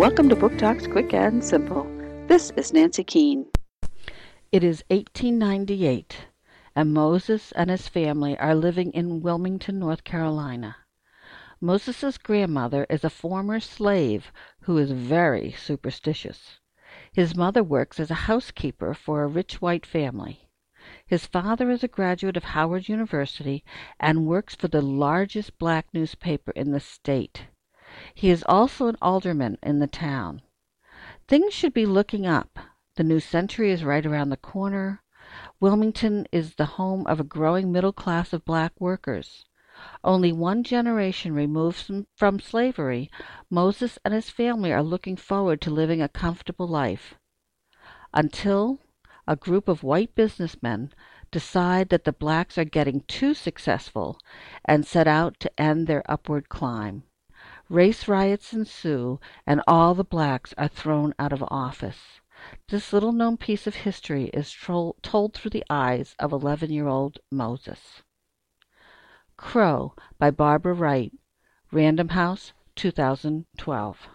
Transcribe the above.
Welcome to Book Talks Quick and Simple. This is Nancy Keane. It is 1898, and Moses and his family are living in Wilmington, North Carolina. Moses's grandmother is a former slave who is very superstitious. His mother works as a housekeeper for a rich white family. His father is a graduate of Howard University and works for the largest black newspaper in the state. He is also an alderman in the town. Things should be looking up. The new century is right around the corner. Wilmington is the home of a growing middle class of black workers. Only one generation removed from slavery, Moses and his family are looking forward to living a comfortable life. Until a group of white businessmen decide that the blacks are getting too successful and set out to end their upward climb. Race riots ensue, and all the blacks are thrown out of office. This little known piece of history is told through the eyes of 11 year old Moses. Crow by Barbara Wright, Random House, 2012.